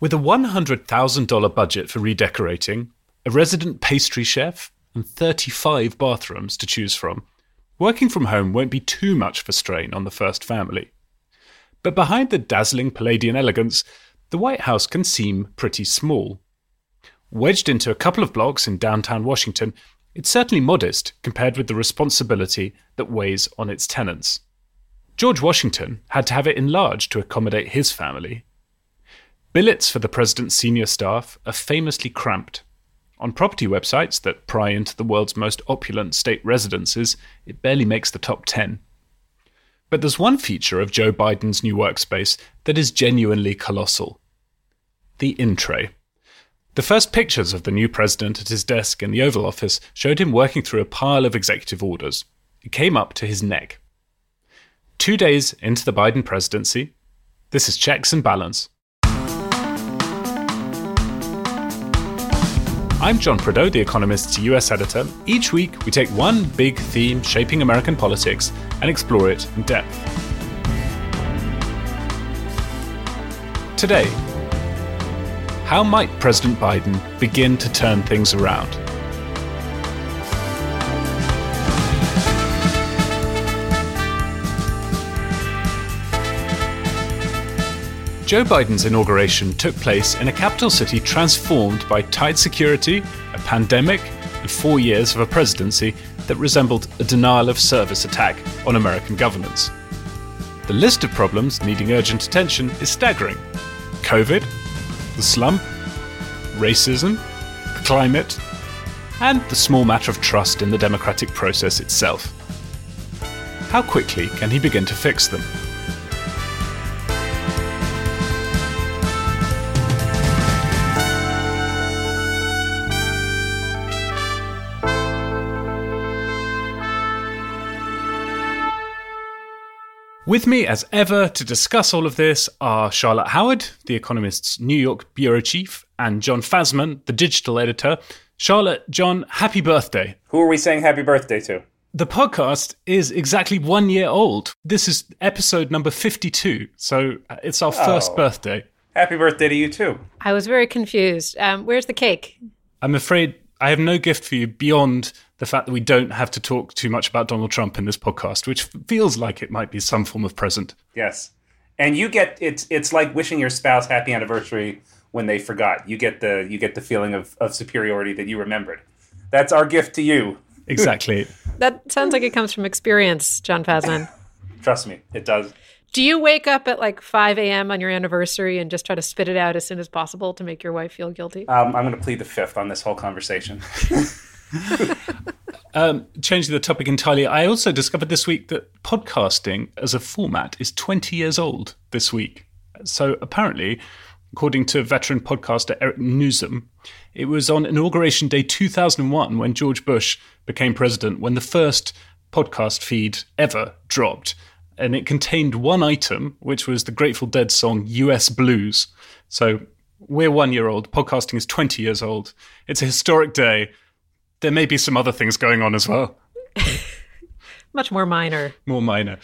With a $100,000 budget for redecorating, a resident pastry chef, and 35 bathrooms to choose from, working from home won't be too much of a strain on the first family. But behind the dazzling Palladian elegance, the White House can seem pretty small. Wedged into a couple of blocks in downtown Washington, it's certainly modest compared with the responsibility that weighs on its tenants. George Washington had to have it enlarged to accommodate his family. Billets for the president's senior staff are famously cramped. On property websites that pry into the world's most opulent state residences, it barely makes the top 10. But there's one feature of Joe Biden's new workspace that is genuinely colossal the in tray. The first pictures of the new president at his desk in the Oval Office showed him working through a pile of executive orders. It came up to his neck. Two days into the Biden presidency, this is Checks and Balance. I'm John Prideaux, The Economist's US editor. Each week, we take one big theme shaping American politics and explore it in depth. Today, how might President Biden begin to turn things around? Joe Biden's inauguration took place in a capital city transformed by tight security, a pandemic, and four years of a presidency that resembled a denial of service attack on American governance. The list of problems needing urgent attention is staggering COVID, the slump, racism, the climate, and the small matter of trust in the democratic process itself. How quickly can he begin to fix them? With me, as ever, to discuss all of this are Charlotte Howard, The Economist's New York bureau chief, and Jon Fasman, the digital editor. Charlotte, Jon, happy birthday. Who are we saying happy birthday to? The podcast is exactly one year old. This is episode number 52, so uh, it's our first Oh. birthday. Happy birthday to you too. I was very confused. Um, where's the cake? I'm afraid I have no gift for you beyond the fact that we don't have to talk too much about Donald Trump in this podcast, which feels like it might be some form of present. Yes. And you get it's it's like wishing your spouse happy anniversary when they forgot. You get the you get the feeling of, of superiority that you remembered. That's our gift to you. Exactly. That sounds like it comes from experience, Jon Fasman. Trust me, it does. Do you wake up at like 5 a.m. on your anniversary and just try to spit it out as soon as possible to make your wife feel guilty? Um, I'm going to plead the fifth on this whole conversation. Um, changing the topic entirely, I also discovered this week that podcasting as a format is 20 years old this week. So apparently, according to veteran podcaster Eric Newsom, it was on Inauguration Day 2001 when George Bush became president when the first podcast feed ever dropped. And it contained one item, which was the Grateful Dead song US Blues. So we're one year old. Podcasting is 20 years old. It's a historic day. There may be some other things going on as well Much more minor. more minor.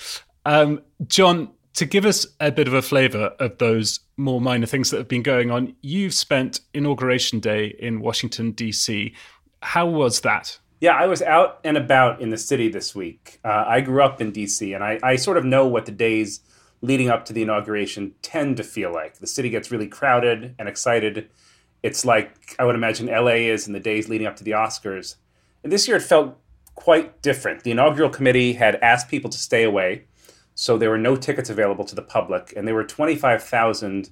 Um, John, to give us a bit of a flavour of those more minor things that have been going on, you've spent Inauguration Day in Washington, D.C. How was that? Yeah, I was out and about in the city this week. Uh, I grew up in DC, and I, I sort of know what the days leading up to the inauguration tend to feel like. The city gets really crowded and excited. It's like I would imagine LA is in the days leading up to the Oscars. And this year it felt quite different. The inaugural committee had asked people to stay away, so there were no tickets available to the public, and there were 25,000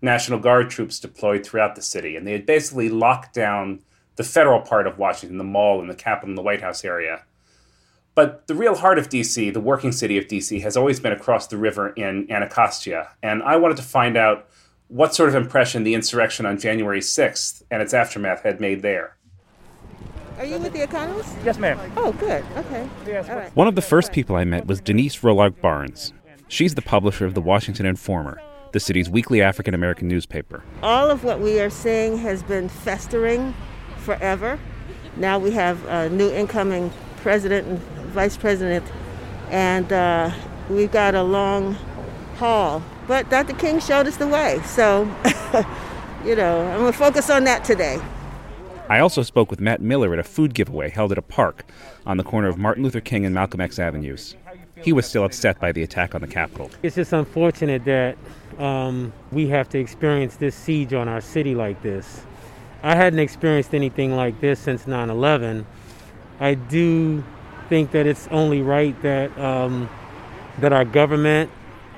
National Guard troops deployed throughout the city. And they had basically locked down the federal part of Washington, the mall and the Capitol and the White House area. But the real heart of DC, the working city of DC, has always been across the river in Anacostia. And I wanted to find out what sort of impression the insurrection on January 6th and its aftermath had made there. Are you with the Economist? Yes, ma'am. Oh, good. Okay. Yes, All right. One of the first people I met was Denise Rolark Barnes. She's the publisher of the Washington Informer, the city's weekly African American newspaper. All of what we are seeing has been festering forever. Now we have a new incoming president and vice president, and uh, we've got a long haul. But Dr. King showed us the way, so, you know, I'm going to focus on that today. I also spoke with Matt Miller at a food giveaway held at a park on the corner of Martin Luther King and Malcolm X Avenues. He was still upset by the attack on the Capitol. It's just unfortunate that um, we have to experience this siege on our city like this. I hadn't experienced anything like this since 9 11. I do think that it's only right that, um, that our government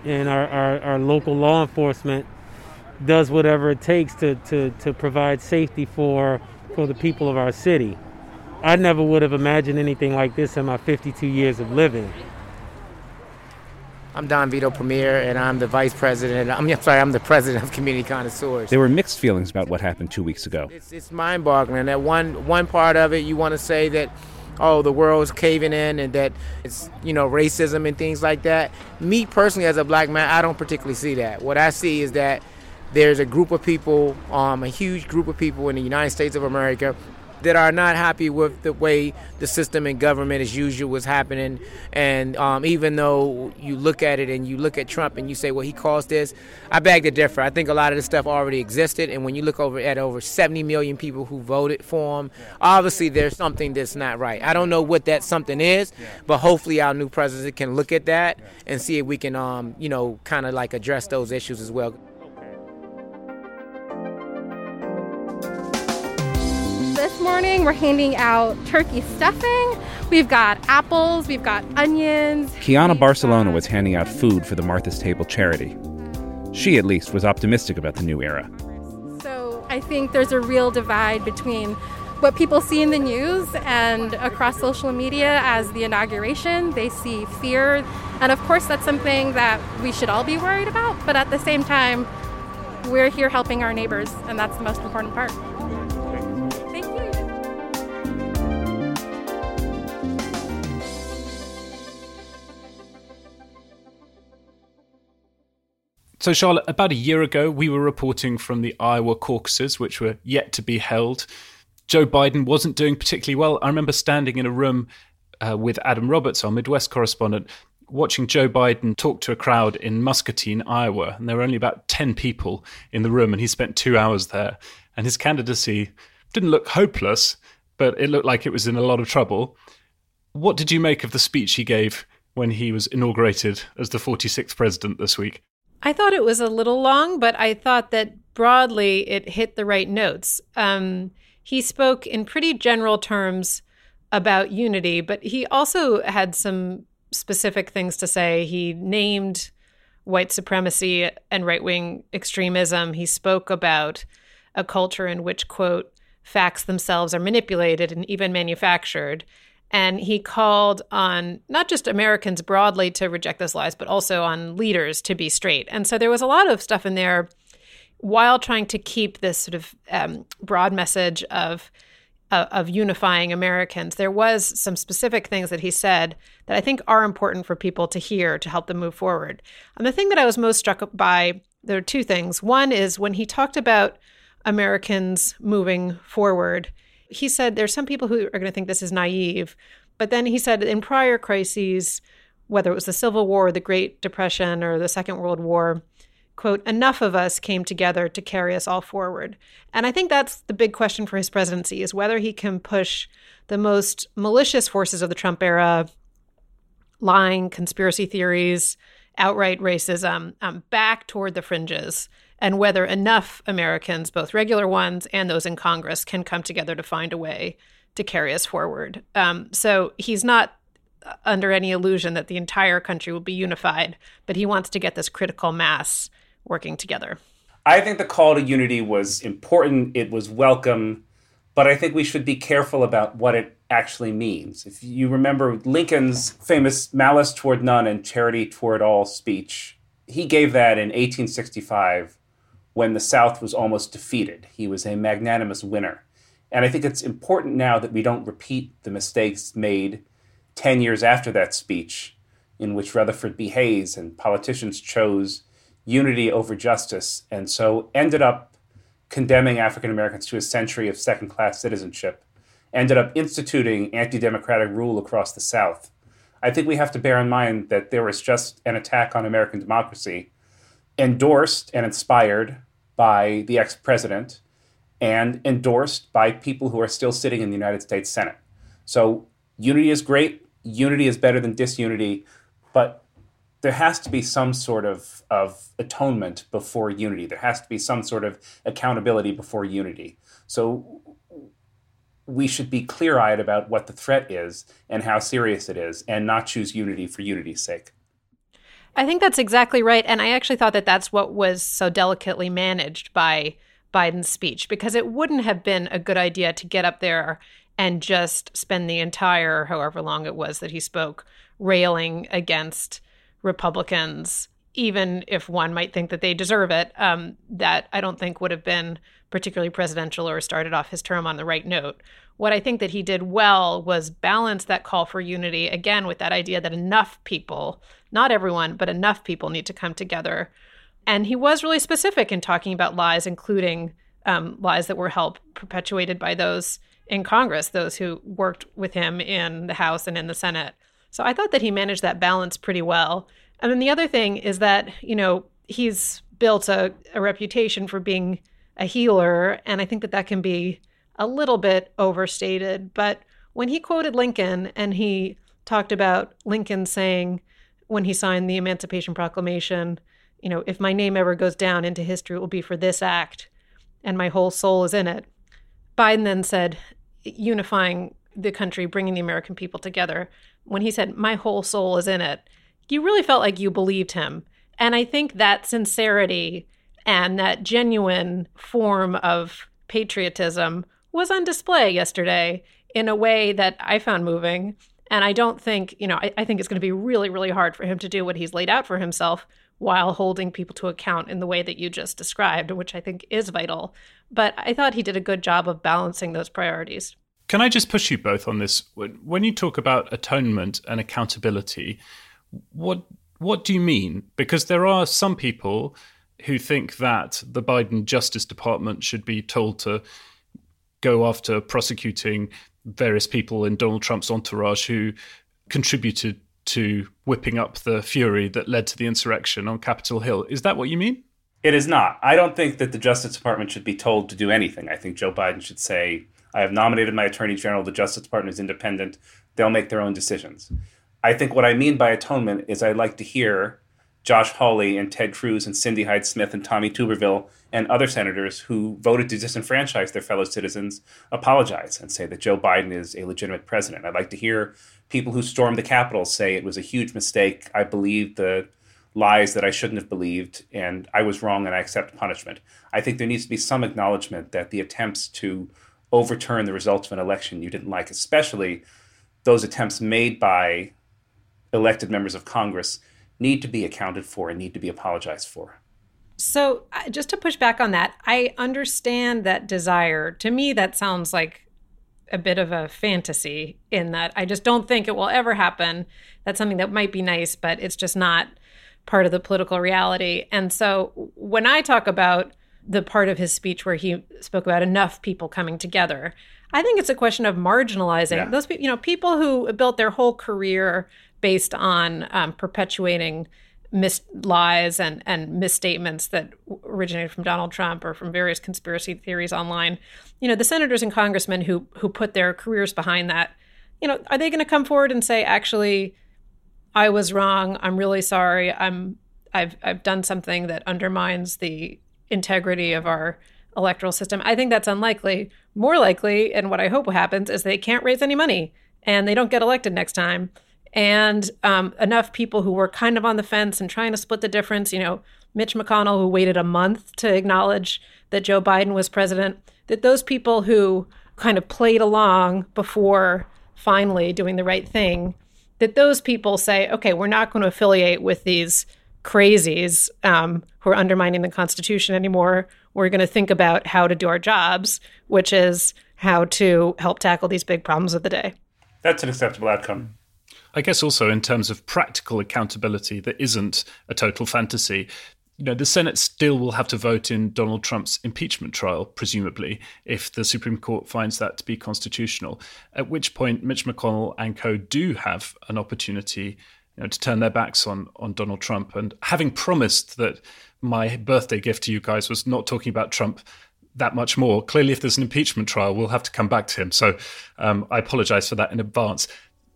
and our, our, our local law enforcement does whatever it takes to, to, to provide safety for for the people of our city. I never would have imagined anything like this in my 52 years of living. I'm Don Vito Premier, and I'm the vice president. I'm, I'm sorry, I'm the president of Community Connoisseurs. There were mixed feelings about what happened two weeks ago. It's, it's mind-boggling. That one one part of it, you want to say that, oh, the world's caving in, and that it's you know racism and things like that. Me personally, as a black man, I don't particularly see that. What I see is that there's a group of people, um, a huge group of people in the United States of America that are not happy with the way the system and government as usual was happening. And um, even though you look at it and you look at Trump and you say, well, he caused this, I beg to differ. I think a lot of this stuff already existed. And when you look over at over 70 million people who voted for him, obviously there's something that's not right. I don't know what that something is, but hopefully our new president can look at that and see if we can, um, you know, kind of like address those issues as well. This morning we're handing out turkey stuffing. We've got apples, we've got onions. Kiana Barcelona was handing out food for the Martha's Table charity. She, at least, was optimistic about the new era. So I think there's a real divide between what people see in the news and across social media as the inauguration. They see fear. And of course, that's something that we should all be worried about. But at the same time, we're here helping our neighbors, and that's the most important part. So, Charlotte, about a year ago, we were reporting from the Iowa caucuses, which were yet to be held. Joe Biden wasn't doing particularly well. I remember standing in a room uh, with Adam Roberts, our Midwest correspondent, watching Joe Biden talk to a crowd in Muscatine, Iowa. And there were only about 10 people in the room, and he spent two hours there. And his candidacy didn't look hopeless, but it looked like it was in a lot of trouble. What did you make of the speech he gave when he was inaugurated as the 46th president this week? I thought it was a little long, but I thought that broadly it hit the right notes. Um, he spoke in pretty general terms about unity, but he also had some specific things to say. He named white supremacy and right wing extremism. He spoke about a culture in which, quote, facts themselves are manipulated and even manufactured. And he called on not just Americans broadly to reject those lies, but also on leaders to be straight. And so there was a lot of stuff in there while trying to keep this sort of um, broad message of uh, of unifying Americans. There was some specific things that he said that I think are important for people to hear to help them move forward. And the thing that I was most struck by, there are two things. One is when he talked about Americans moving forward, he said there's some people who are going to think this is naive, but then he said in prior crises, whether it was the Civil War, the Great Depression, or the Second World War, quote, enough of us came together to carry us all forward. And I think that's the big question for his presidency is whether he can push the most malicious forces of the Trump era, lying, conspiracy theories, outright racism, um, back toward the fringes, and whether enough Americans, both regular ones and those in Congress, can come together to find a way to carry us forward. Um, so he's not under any illusion that the entire country will be unified, but he wants to get this critical mass working together. I think the call to unity was important. It was welcome. but I think we should be careful about what it actually means. If you remember Lincoln's famous malice toward none and charity toward all speech, he gave that in 1865 when the South was almost defeated. He was a magnanimous winner. And I think it's important now that we don't repeat the mistakes made 10 years after that speech, in which Rutherford B. Hayes and politicians chose unity over justice, and so ended up condemning African Americans to a century of second class citizenship, ended up instituting anti democratic rule across the South. I think we have to bear in mind that there was just an attack on American democracy, endorsed and inspired by the ex president, and endorsed by people who are still sitting in the United States Senate. So, unity is great, unity is better than disunity, but there has to be some sort of, of atonement before unity. There has to be some sort of accountability before unity. So we should be clear eyed about what the threat is and how serious it is and not choose unity for unity's sake. I think that's exactly right. And I actually thought that that's what was so delicately managed by Biden's speech because it wouldn't have been a good idea to get up there and just spend the entire, however long it was that he spoke, railing against Republicans, even if one might think that they deserve it, um, that I don't think would have been particularly presidential or started off his term on the right note. What I think that he did well was balance that call for unity again with that idea that enough people, not everyone, but enough people need to come together. And he was really specific in talking about lies, including um, lies that were helped perpetuated by those in Congress, those who worked with him in the House and in the Senate. So I thought that he managed that balance pretty well. And then the other thing is that, you know, he's built a, a reputation for being a healer. And I think that that can be a little bit overstated. But when he quoted Lincoln and he talked about Lincoln saying when he signed the Emancipation Proclamation, you know, if my name ever goes down into history, it will be for this act, and my whole soul is in it. Biden then said, unifying the country, bringing the American people together when he said, My whole soul is in it, you really felt like you believed him. And I think that sincerity and that genuine form of patriotism was on display yesterday in a way that I found moving. And I don't think, you know, I, I think it's going to be really, really hard for him to do what he's laid out for himself while holding people to account in the way that you just described, which I think is vital. But I thought he did a good job of balancing those priorities. Can I just push you both on this? When you talk about atonement and accountability, what what do you mean? Because there are some people who think that the Biden Justice Department should be told to go after prosecuting various people in Donald Trump's entourage who contributed to whipping up the fury that led to the insurrection on Capitol Hill. Is that what you mean? It is not. I don't think that the Justice Department should be told to do anything. I think Joe Biden should say, I have nominated my attorney general. The Justice Department is independent. They'll make their own decisions. I think what I mean by atonement is I'd like to hear Josh Hawley and Ted Cruz and Cindy Hyde Smith and Tommy Tuberville and other senators who voted to disenfranchise their fellow citizens apologize and say that Joe Biden is a legitimate president. I'd like to hear people who stormed the Capitol say it was a huge mistake. I believed the lies that I shouldn't have believed, and I was wrong and I accept punishment. I think there needs to be some acknowledgement that the attempts to overturn the results of an election you didn't like, especially those attempts made by elected members of Congress, need to be accounted for and need to be apologized for. So, uh, just to push back on that, I understand that desire. To me, that sounds like a bit of a fantasy in that I just don't think it will ever happen. That's something that might be nice, but it's just not part of the political reality. And so, when I talk about the part of his speech where he spoke about enough people coming together. I think it's a question of marginalizing yeah. those people, you know, people who built their whole career based on um, perpetuating mis- lies and, and misstatements that originated from Donald Trump or from various conspiracy theories online. You know, the senators and congressmen who who put their careers behind that, you know, are they going to come forward and say, actually, I was wrong. I'm really sorry. I'm I've I've done something that undermines the integrity of our electoral system. I think that's unlikely. More likely, and what I hope happens, is they can't raise any money and they don't get elected next time. And um, enough people who were kind of on the fence and trying to split the difference, you know, Mitch McConnell, who waited a month to acknowledge that Joe Biden was president, that those people who kind of played along before finally doing the right thing, that those people say, okay, we're not going to affiliate with these crazies um, who are undermining the Constitution anymore. We're going to think about how to do our jobs, which is how to help tackle these big problems of the day. That's an acceptable outcome. I guess also in terms of practical accountability that isn't a total fantasy, you know, the Senate still will have to vote in Donald Trump's impeachment trial, presumably, if the Supreme Court finds that to be constitutional. At which point, Mitch McConnell and co do have an opportunity you know, to turn their backs on on Donald Trump. And having promised that my birthday gift to you guys was not talking about Trump that much more, clearly, if there's an impeachment trial, we'll have to come back to him. So um, I apologize for that in advance.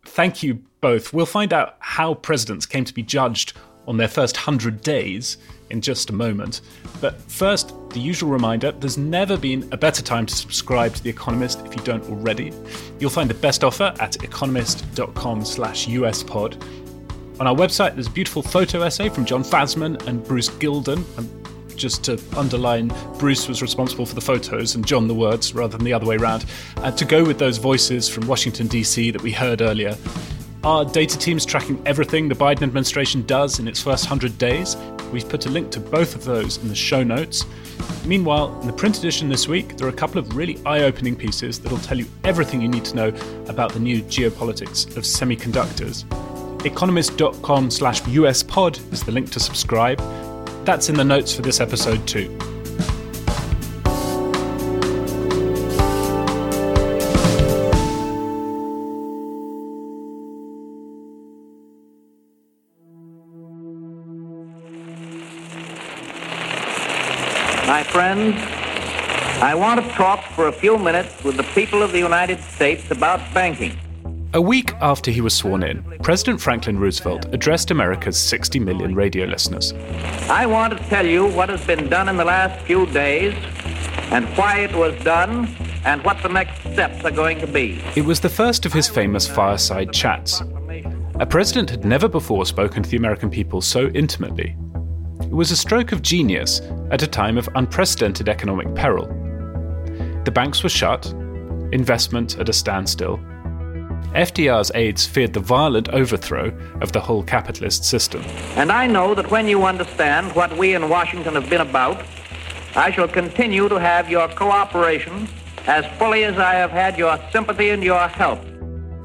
Thank you both. We'll find out how presidents came to be judged on their first 100 days in just a moment. But first, the usual reminder there's never been a better time to subscribe to The Economist if you don't already. You'll find the best offer at economist.com slash uspod. On our website, there's a beautiful photo essay from Jon Fasman and Bruce Gilden. And just to underline, Bruce was responsible for the photos and Jon the words rather than the other way around. Uh, to go with those voices from Washington, D.C. that we heard earlier, our data team's tracking everything the Biden administration does in its first 100 days. We've put a link to both of those in the show notes. Meanwhile, in the print edition this week, there are a couple of really eye opening pieces that'll tell you everything you need to know about the new geopolitics of semiconductors. Economist.com slash USPod is the link to subscribe. That's in the notes for this episode, too. My friends, I want to talk for a few minutes with the people of the United States about banking. A week after he was sworn in, President Franklin Roosevelt addressed America's 60 million radio listeners. I want to tell you what has been done in the last few days and why it was done and what the next steps are going to be. It was the first of his famous fireside chats. A president had never before spoken to the American people so intimately. It was a stroke of genius at a time of unprecedented economic peril. The banks were shut, investment at a standstill. FDR's aides feared the violent overthrow of the whole capitalist system. And I know that when you understand what we in Washington have been about, I shall continue to have your cooperation as fully as I have had your sympathy and your help.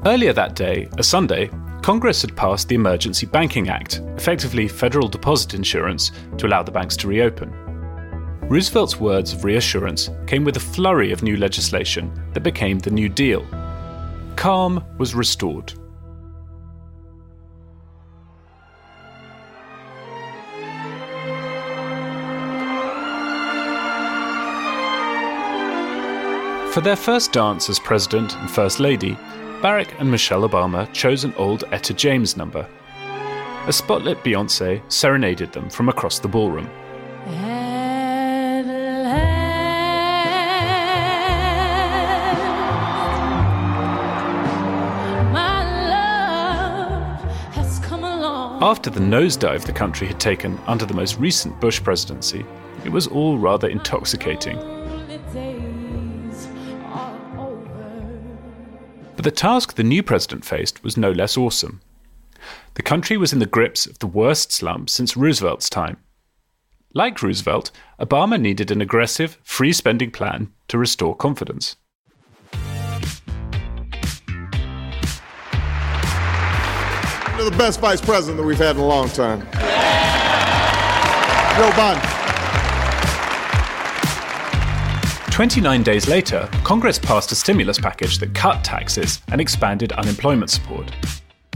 Earlier that day, a Sunday, Congress had passed the Emergency Banking Act, effectively federal deposit insurance, to allow the banks to reopen. Roosevelt's words of reassurance came with a flurry of new legislation that became the New Deal. Calm was restored. For their first dance as President and First Lady, Barack and Michelle Obama chose an old Etta James number. A spotlit Beyonce serenaded them from across the ballroom. After the nosedive the country had taken under the most recent Bush presidency, it was all rather intoxicating. But the task the new president faced was no less awesome. The country was in the grips of the worst slump since Roosevelt's time. Like Roosevelt, Obama needed an aggressive, free spending plan to restore confidence. You're the best vice president that we've had in a long time. Joe Biden. 29 days later, Congress passed a stimulus package that cut taxes and expanded unemployment support.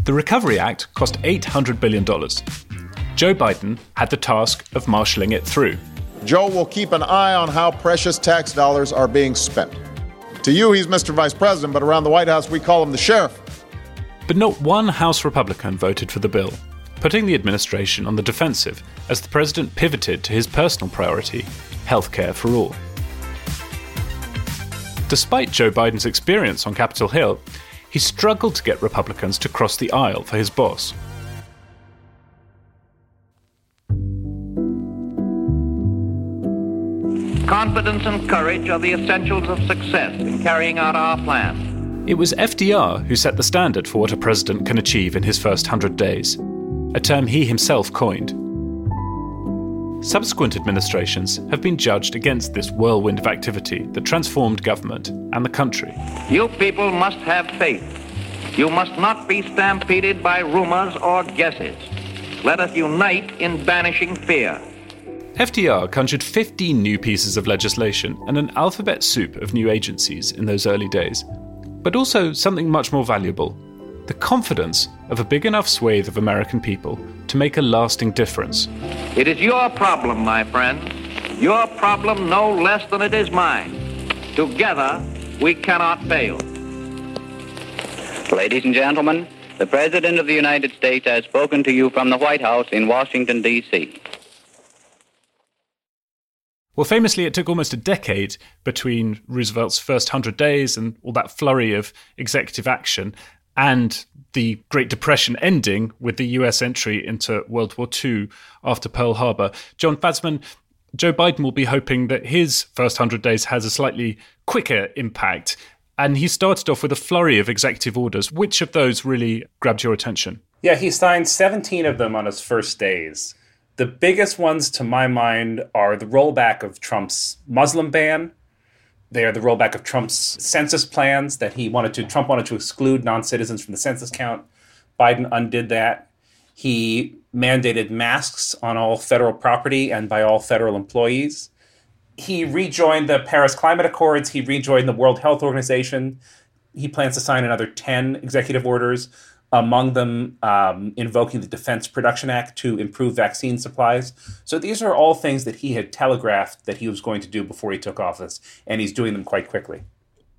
The Recovery Act cost $800 billion. Joe Biden had the task of marshalling it through. Joe will keep an eye on how precious tax dollars are being spent. To you, he's Mr. Vice President, but around the White House, we call him the sheriff. But not one House Republican voted for the bill, putting the administration on the defensive as the president pivoted to his personal priority healthcare for all. Despite Joe Biden's experience on Capitol Hill, he struggled to get Republicans to cross the aisle for his boss. Confidence and courage are the essentials of success in carrying out our plan. It was FDR who set the standard for what a president can achieve in his first 100 days, a term he himself coined. Subsequent administrations have been judged against this whirlwind of activity that transformed government and the country. You people must have faith. You must not be stampeded by rumors or guesses. Let us unite in banishing fear. FDR conjured 15 new pieces of legislation and an alphabet soup of new agencies in those early days, but also something much more valuable the confidence of a big enough swathe of American people to make a lasting difference. It is your problem, my friends. Your problem no less than it is mine. Together, we cannot fail. Ladies and gentlemen, the President of the United States has spoken to you from the White House in Washington, D.C. Well, famously, it took almost a decade between Roosevelt's first 100 days and all that flurry of executive action and the Great Depression ending with the US entry into World War II after Pearl Harbor. Jon Fasman, Joe Biden will be hoping that his first 100 days has a slightly quicker impact. And he started off with a flurry of executive orders. Which of those really grabbed your attention? Yeah, he signed 17 of them on his first days. The biggest ones to my mind are the rollback of Trump's Muslim ban. They are the rollback of Trump's census plans that he wanted to Trump wanted to exclude non-citizens from the census count. Biden undid that. He mandated masks on all federal property and by all federal employees. He rejoined the Paris Climate Accords, he rejoined the World Health Organization. He plans to sign another 10 executive orders among them um, invoking the Defense Production Act to improve vaccine supplies. So these are all things that he had telegraphed that he was going to do before he took office, and he's doing them quite quickly.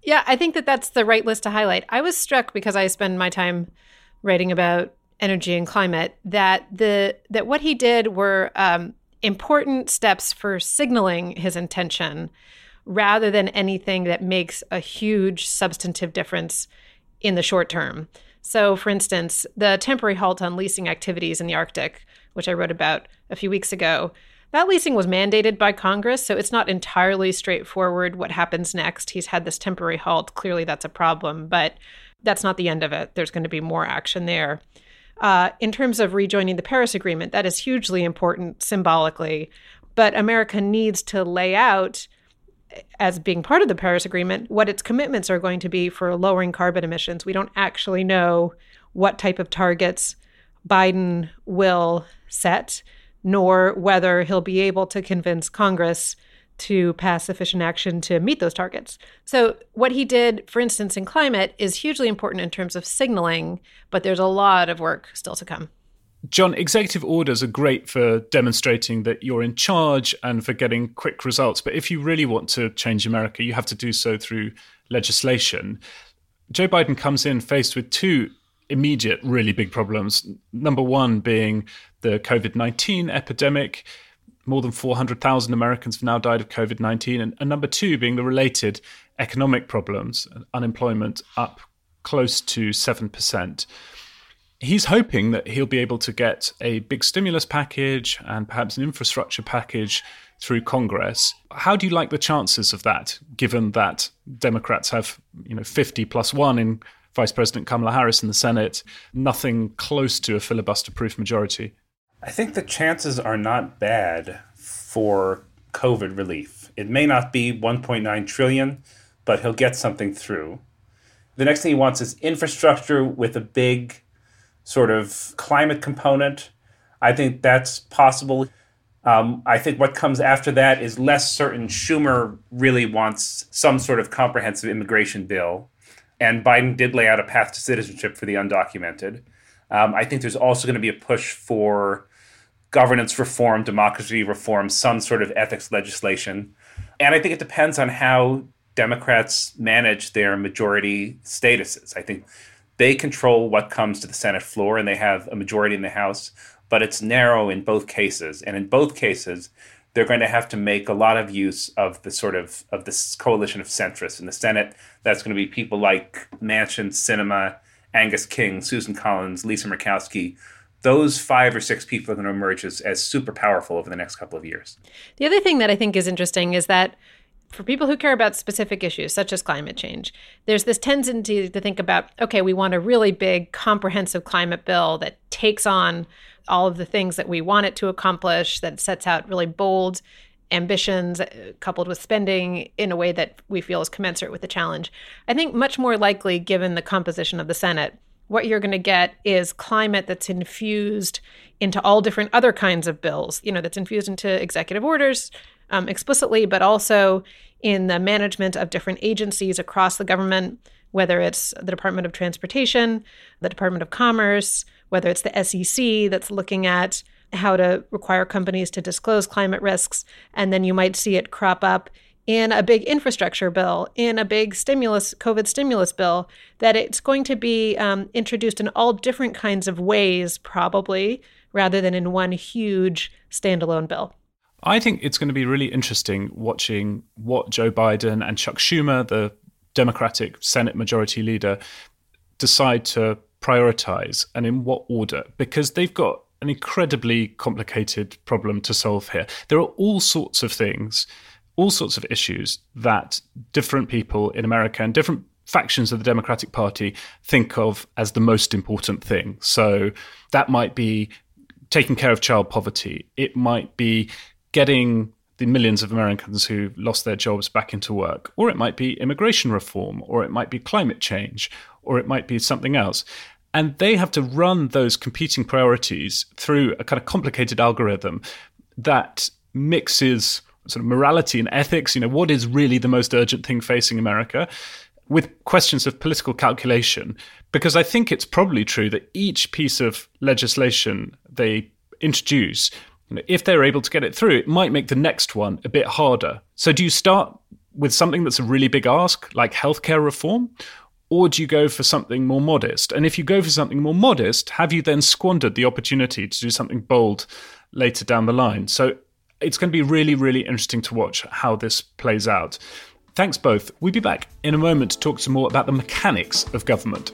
Yeah, I think that that's the right list to highlight. I was struck because I spend my time writing about energy and climate that the that what he did were um, important steps for signaling his intention rather than anything that makes a huge substantive difference in the short term. So, for instance, the temporary halt on leasing activities in the Arctic, which I wrote about a few weeks ago, that leasing was mandated by Congress, so it's not entirely straightforward what happens next. He's had this temporary halt. Clearly, that's a problem, but that's not the end of it. There's going to be more action there. Uh, in terms of rejoining the Paris Agreement, that is hugely important symbolically, but America needs to lay out as being part of the Paris Agreement, what its commitments are going to be for lowering carbon emissions. We don't actually know what type of targets Biden will set, nor whether he'll be able to convince Congress to pass sufficient action to meet those targets. So, what he did, for instance, in climate is hugely important in terms of signaling, but there's a lot of work still to come. John, executive orders are great for demonstrating that you're in charge and for getting quick results. But if you really want to change America, you have to do so through legislation. Joe Biden comes in faced with two immediate, really big problems. Number one being the COVID 19 epidemic. More than 400,000 Americans have now died of COVID 19. And, and number two being the related economic problems, unemployment up close to 7% he's hoping that he'll be able to get a big stimulus package and perhaps an infrastructure package through Congress. How do you like the chances of that, given that Democrats have, you know, 50 plus one in Vice President Kamala Harris in the Senate, nothing close to a filibuster proof majority? I think the chances are not bad for COVID relief. It may not be 1.9 trillion, but he'll get something through. The next thing he wants is infrastructure with a big sort of climate component. I think that's possible. Um, I think what comes after that is less certain. Schumer really wants some sort of comprehensive immigration bill, and Biden did lay out a path to citizenship for the undocumented. Um, I think there's also going to be a push for governance reform, democracy reform, some sort of ethics legislation. And I think it depends on how Democrats manage their majority statuses. I think they control what comes to the Senate floor and they have a majority in the House, but it's narrow in both cases. And in both cases, they're going to have to make a lot of use of the sort of of this coalition of centrists in the Senate. That's going to be people like Manchin, Sinema, Angus King, Susan Collins, Lisa Murkowski. those five or six people are going to emerge as, as super powerful over the next couple of years. The other thing that I think is interesting is that for people who care about specific issues such as climate change, there's this tendency to think about okay, we want a really big, comprehensive climate bill that takes on all of the things that we want it to accomplish, that sets out really bold ambitions uh, coupled with spending in a way that we feel is commensurate with the challenge. I think much more likely, given the composition of the Senate, what you're going to get is climate that's infused into all different other kinds of bills, you know, that's infused into executive orders um, explicitly, but also in the management of different agencies across the government, whether it's the Department of Transportation, the Department of Commerce, whether it's the SEC that's looking at how to require companies to disclose climate risks. And then you might see it crop up in a big infrastructure bill, in a big stimulus, COVID stimulus bill, that it's going to be um, introduced in all different kinds of ways, probably, rather than in one huge standalone bill. I think it's going to be really interesting watching what Joe Biden and Chuck Schumer, the Democratic Senate Majority Leader, decide to prioritize and in what order, because they've got an incredibly complicated problem to solve here. There are all sorts of things, all sorts of issues that different people in America and different factions of the Democratic Party think of as the most important thing. So that might be taking care of child poverty, it might be getting the millions of Americans who lost their jobs back into work, or it might be immigration reform, or it might be climate change, or it might be something else. And they have to run those competing priorities through a kind of complicated algorithm that mixes sort of morality and ethics, you know, what is really the most urgent thing facing America, with questions of political calculation. Because I think it's probably true that each piece of legislation they introduce, you know, if they're able to get it through, it might make the next one a bit harder. So do you start with something that's a really big ask, like healthcare reform? Or do you go for something more modest? And if you go for something more modest, have you then squandered the opportunity to do something bold later down the line? So it's going to be really, really interesting to watch how this plays out. Thanks both. We'll be back in a moment to talk some more about the mechanics of government.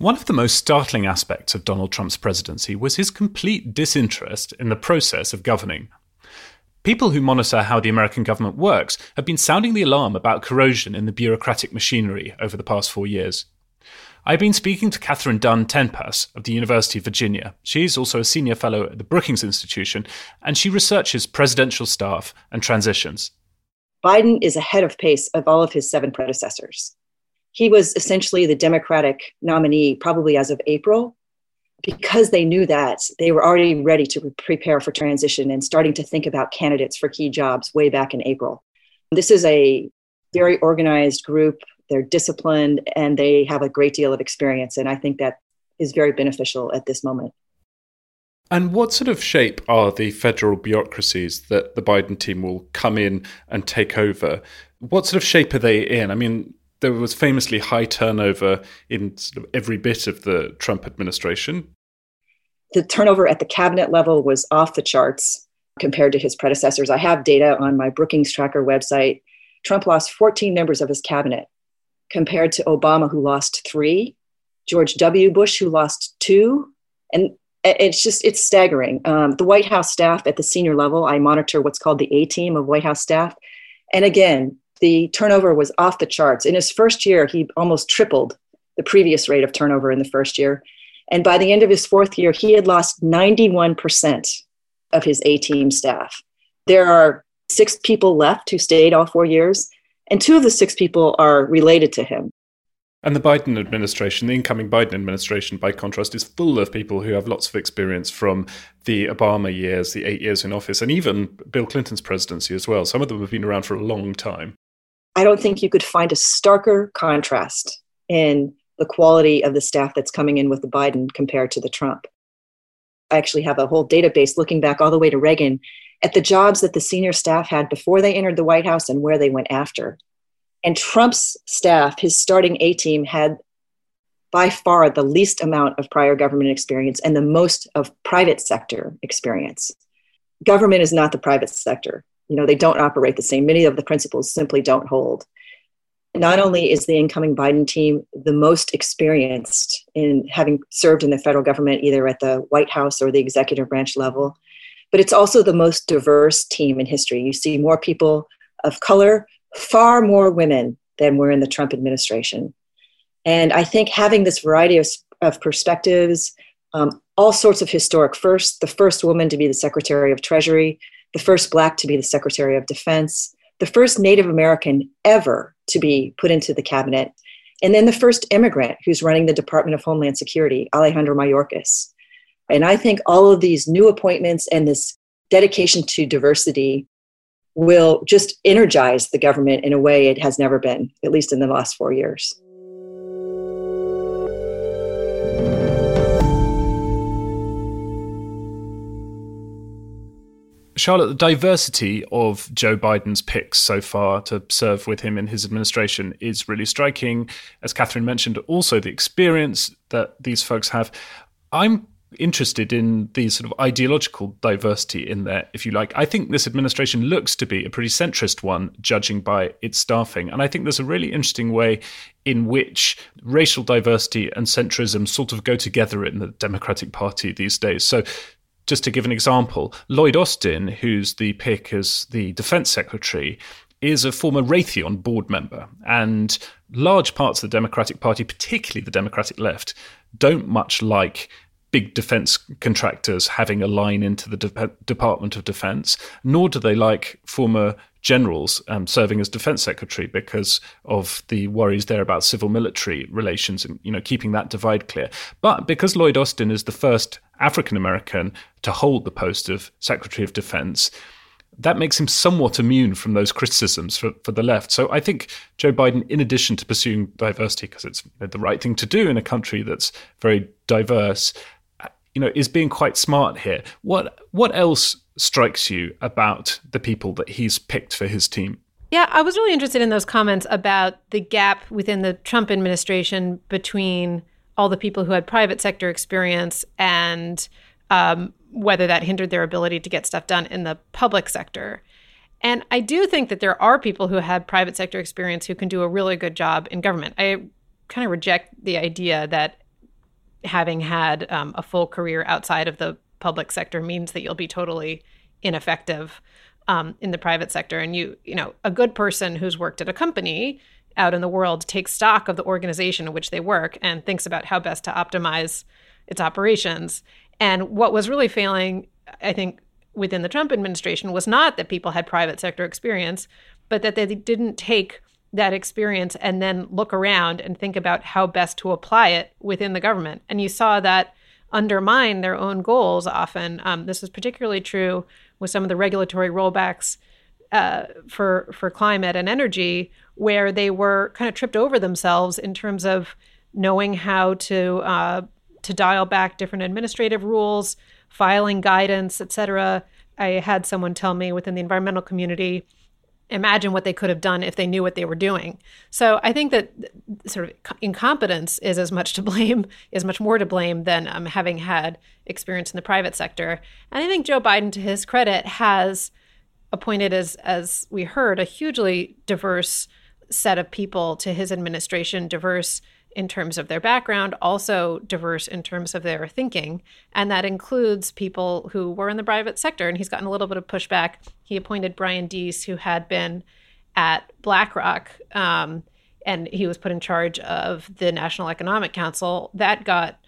One of the most startling aspects of Donald Trump's presidency was his complete disinterest in the process of governing. People who monitor how the American government works have been sounding the alarm about corrosion in the bureaucratic machinery over the past four years. I've been speaking to Kathryn Dunn Tenpas of the University of Virginia. She's also a senior fellow at the Brookings Institution, and she researches presidential staff and transitions. Biden is ahead of pace of all of his seven predecessors he was essentially the Democratic nominee, probably as of April. Because they knew that, they were already ready to prepare for transition and starting to think about candidates for key jobs way back in April. This is a very organized group. They're disciplined and they have a great deal of experience. And I think that is very beneficial at this moment. And what sort of shape are the federal bureaucracies that the Biden team will come in and take over? What sort of shape are they in? I mean, there was famously high turnover in sort of every bit of the Trump administration. The turnover at the cabinet level was off the charts compared to his predecessors. I have data on my Brookings Tracker website. Trump lost 14 members of his cabinet compared to Obama, who lost three, George W. Bush, who lost two. And it's just, it's staggering. Um, the White House staff at the senior level, I monitor what's called the A team of White House staff. And again, the turnover was off the charts. In his first year, he almost tripled the previous rate of turnover in the first year. And by the end of his fourth year, he had lost 91% of his A team staff. There are six people left who stayed all four years, and two of the six people are related to him. And the Biden administration, the incoming Biden administration, by contrast, is full of people who have lots of experience from the Obama years, the eight years in office, and even Bill Clinton's presidency as well. Some of them have been around for a long time. I don't think you could find a starker contrast in the quality of the staff that's coming in with the Biden compared to the Trump. I actually have a whole database looking back all the way to Reagan at the jobs that the senior staff had before they entered the White House and where they went after. And Trump's staff, his starting A team, had by far the least amount of prior government experience and the most of private sector experience. Government is not the private sector. You know, they don't operate the same. Many of the principles simply don't hold. Not only is the incoming Biden team the most experienced in having served in the federal government, either at the White House or the executive branch level, but it's also the most diverse team in history. You see more people of color, far more women than were in the Trump administration. And I think having this variety of, of perspectives, um, all sorts of historic firsts, the first woman to be the Secretary of Treasury, the first Black to be the Secretary of Defense, the first Native American ever to be put into the cabinet, and then the first immigrant who's running the Department of Homeland Security, Alejandro Mayorkas. And I think all of these new appointments and this dedication to diversity will just energize the government in a way it has never been, at least in the last four years. Charlotte, the diversity of Joe Biden's picks so far to serve with him in his administration is really striking. As Kathryn mentioned, also the experience that these folks have. I'm interested in the sort of ideological diversity in there, if you like. I think this administration looks to be a pretty centrist one, judging by its staffing. And I think there's a really interesting way in which racial diversity and centrism sort of go together in the Democratic Party these days. So, just to give an example, Lloyd Austin, who's the pick as the defense secretary, is a former Raytheon board member. And large parts of the Democratic Party, particularly the Democratic left, don't much like big defense contractors having a line into the De- Department of Defense, nor do they like former generals um, serving as defense secretary because of the worries there about civil military relations and you know keeping that divide clear. But because Lloyd Austin is the first African American to hold the post of Secretary of Defense, that makes him somewhat immune from those criticisms for, for the left. So I think Joe Biden, in addition to pursuing diversity, because it's the right thing to do in a country that's very diverse, you know, is being quite smart here. What what else strikes you about the people that he's picked for his team? Yeah, I was really interested in those comments about the gap within the Trump administration between all the people who had private sector experience and um, whether that hindered their ability to get stuff done in the public sector. And I do think that there are people who had private sector experience who can do a really good job in government. I kind of reject the idea that having had um, a full career outside of the public sector means that you'll be totally ineffective um, in the private sector. And you, you know, a good person who's worked at a company out in the world takes stock of the organization in which they work and thinks about how best to optimize its operations. And what was really failing, I think, within the Trump administration was not that people had private sector experience, but that they didn't take that experience and then look around and think about how best to apply it within the government. And you saw that undermine their own goals often. Um, this is particularly true with some of the regulatory rollbacks uh, for for climate and energy, where they were kind of tripped over themselves in terms of knowing how to uh, to dial back different administrative rules, filing guidance, et cetera. I had someone tell me within the environmental community imagine what they could have done if they knew what they were doing. So I think that sort of incompetence is as much to blame, is much more to blame than um, having had experience in the private sector. And I think Joe Biden, to his credit, has appointed as as we heard a hugely diverse set of people to his administration, diverse in terms of their background, also diverse in terms of their thinking. And that includes people who were in the private sector. And he's gotten a little bit of pushback. He appointed Brian Deese, who had been at BlackRock, um, and he was put in charge of the National Economic Council. That got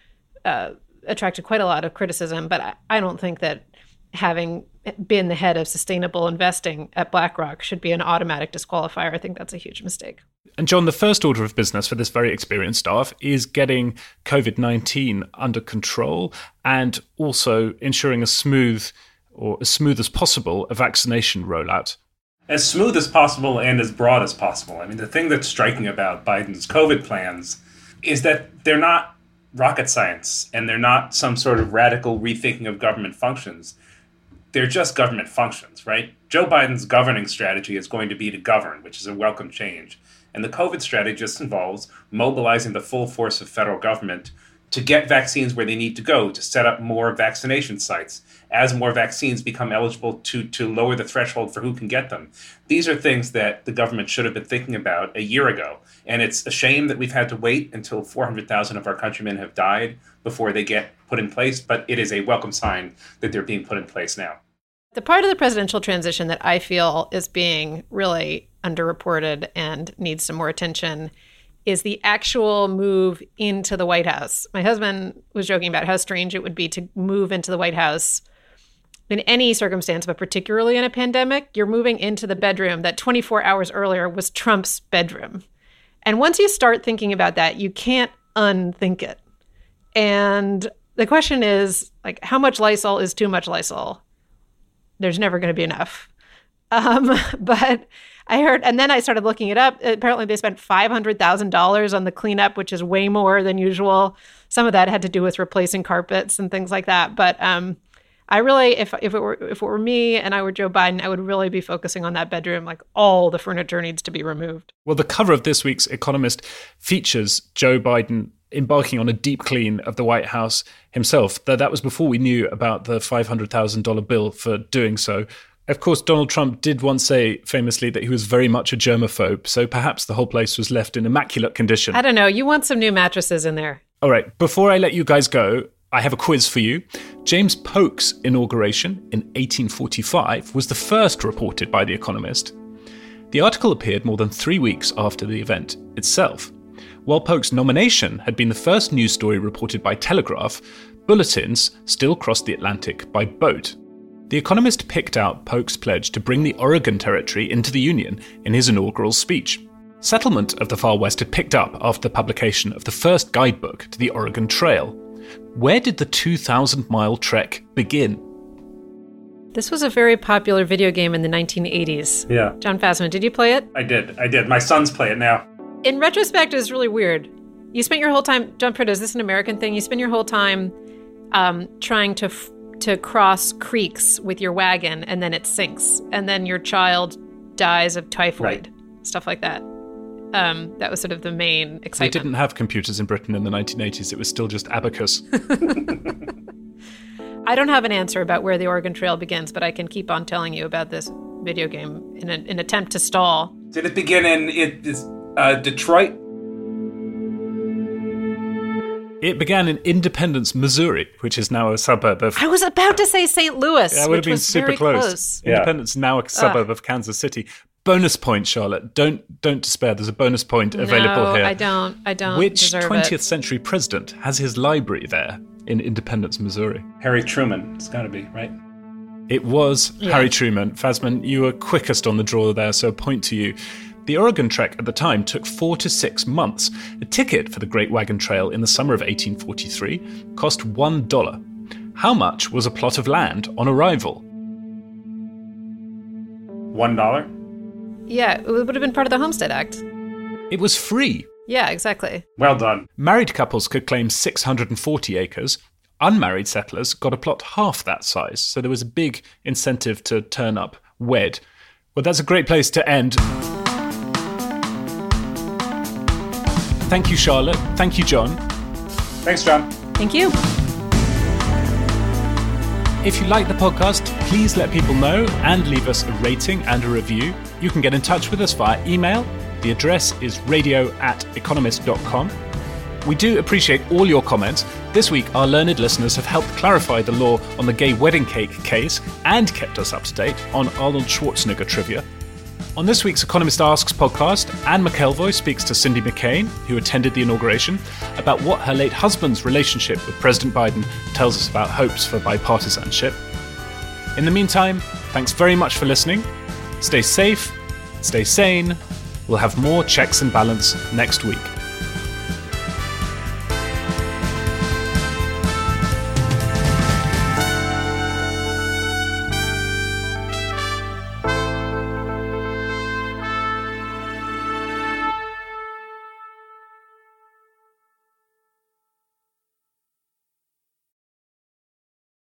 uh, attracted quite a lot of criticism, but I, I don't think that having been the head of sustainable investing at BlackRock should be an automatic disqualifier. I think that's a huge mistake. And John, the first order of business for this very experienced staff is getting COVID 19 under control and also ensuring a smooth or as smooth as possible a vaccination rollout. As smooth as possible and as broad as possible. I mean, the thing that's striking about Biden's COVID plans is that they're not rocket science and they're not some sort of radical rethinking of government functions. They're just government functions, right? Joe Biden's governing strategy is going to be to govern, which is a welcome change. And the COVID strategy just involves mobilizing the full force of federal government to get vaccines where they need to go, to set up more vaccination sites as more vaccines become eligible to, to lower the threshold for who can get them. These are things that the government should have been thinking about a year ago. And it's a shame that we've had to wait until 400,000 of our countrymen have died before they get put in place, but it is a welcome sign that they're being put in place now. The part of the presidential transition that I feel is being really underreported and needs some more attention is the actual move into the White House. My husband was joking about how strange it would be to move into the White House in any circumstance, but particularly in a pandemic. You're moving into the bedroom that 24 hours earlier was Trump's bedroom. And once you start thinking about that, you can't unthink it. And the question is like, how much Lysol is too much Lysol? There's never going to be enough. Um, but I heard, and then I started looking it up. Apparently, they spent $500,000 on the cleanup, which is way more than usual. Some of that had to do with replacing carpets and things like that. But um, I really, if if it were if it were me and I were Joe Biden, I would really be focusing on that bedroom. Like all the furniture needs to be removed. Well, the cover of this week's Economist features Joe Biden embarking on a deep clean of the White House himself. Though that was before we knew about the five hundred thousand dollar bill for doing so. Of course, Donald Trump did once say famously that he was very much a germaphobe, so perhaps the whole place was left in immaculate condition. I don't know. You want some new mattresses in there. All right, before I let you guys go, I have a quiz for you. James Polk's inauguration in 1845 was the first reported by The Economist. The article appeared more than three weeks after the event itself. While Polk's nomination had been the first news story reported by Telegraph, bulletins still crossed the Atlantic by boat. The Economist picked out Polk's pledge to bring the Oregon Territory into the Union in his inaugural speech. Settlement of the Far West had picked up after the publication of the first guidebook to the Oregon Trail, where did the 2,000 mile trek begin? This was a very popular video game in the 1980s. Yeah. Jon Fasman, did you play it? I did. I did. My sons play it now. In retrospect, it's really weird. You spent your whole time, John Pritt, is this an American thing? You spend your whole time um, trying to f- to cross creeks with your wagon, and then it sinks, and then your child dies of typhoid, right. stuff like that. Um, that was sort of the main excitement. They didn't have computers in Britain in the 1980s. It was still just abacus. I don't have an answer about where the Oregon Trail begins, but I can keep on telling you about this video game in an attempt to stall. Did it begin in it, uh, Detroit? It began in Independence, Missouri, which is now a suburb of. I was about to say St. Louis. Yeah, it would have been super close. close. Independence, yeah. now a suburb Ugh. of Kansas City bonus point, Charlotte. Don't don't despair. There's a bonus point available no, here. I don't. I don't. Which 20th it. century president has his library there in Independence, Missouri? Harry Truman. It's got to be right. It was yeah. Harry Truman. Fasman, you were quickest on the draw there, so point to you. The Oregon Trek at the time took four to six months. A ticket for the Great Wagon Trail in the summer of 1843 cost one dollar. How much was a plot of land on arrival? One dollar? Yeah, it would have been part of the Homestead Act. It was free. Yeah, exactly. Well done. Married couples could claim 640 acres. Unmarried settlers got a plot half that size, so there was a big incentive to turn up wed. Well, that's a great place to end. Thank you, Charlotte. Thank you, John. Thanks, John. Thank you. If you like the podcast, please let people know and leave us a rating and a review. You can get in touch with us via email. The address is radio at economist.com. We do appreciate all your comments. This week, our learned listeners have helped clarify the law on the gay wedding cake case and kept us up to date on Arnold Schwarzenegger trivia. On this week's Economist Asks podcast, Anne McElvoy speaks to Cindy McCain, who attended the inauguration, about what her late husband's relationship with President Biden tells us about hopes for bipartisanship. In the meantime, thanks very much for listening. Stay safe, stay sane, We'll have more checks and balance next week.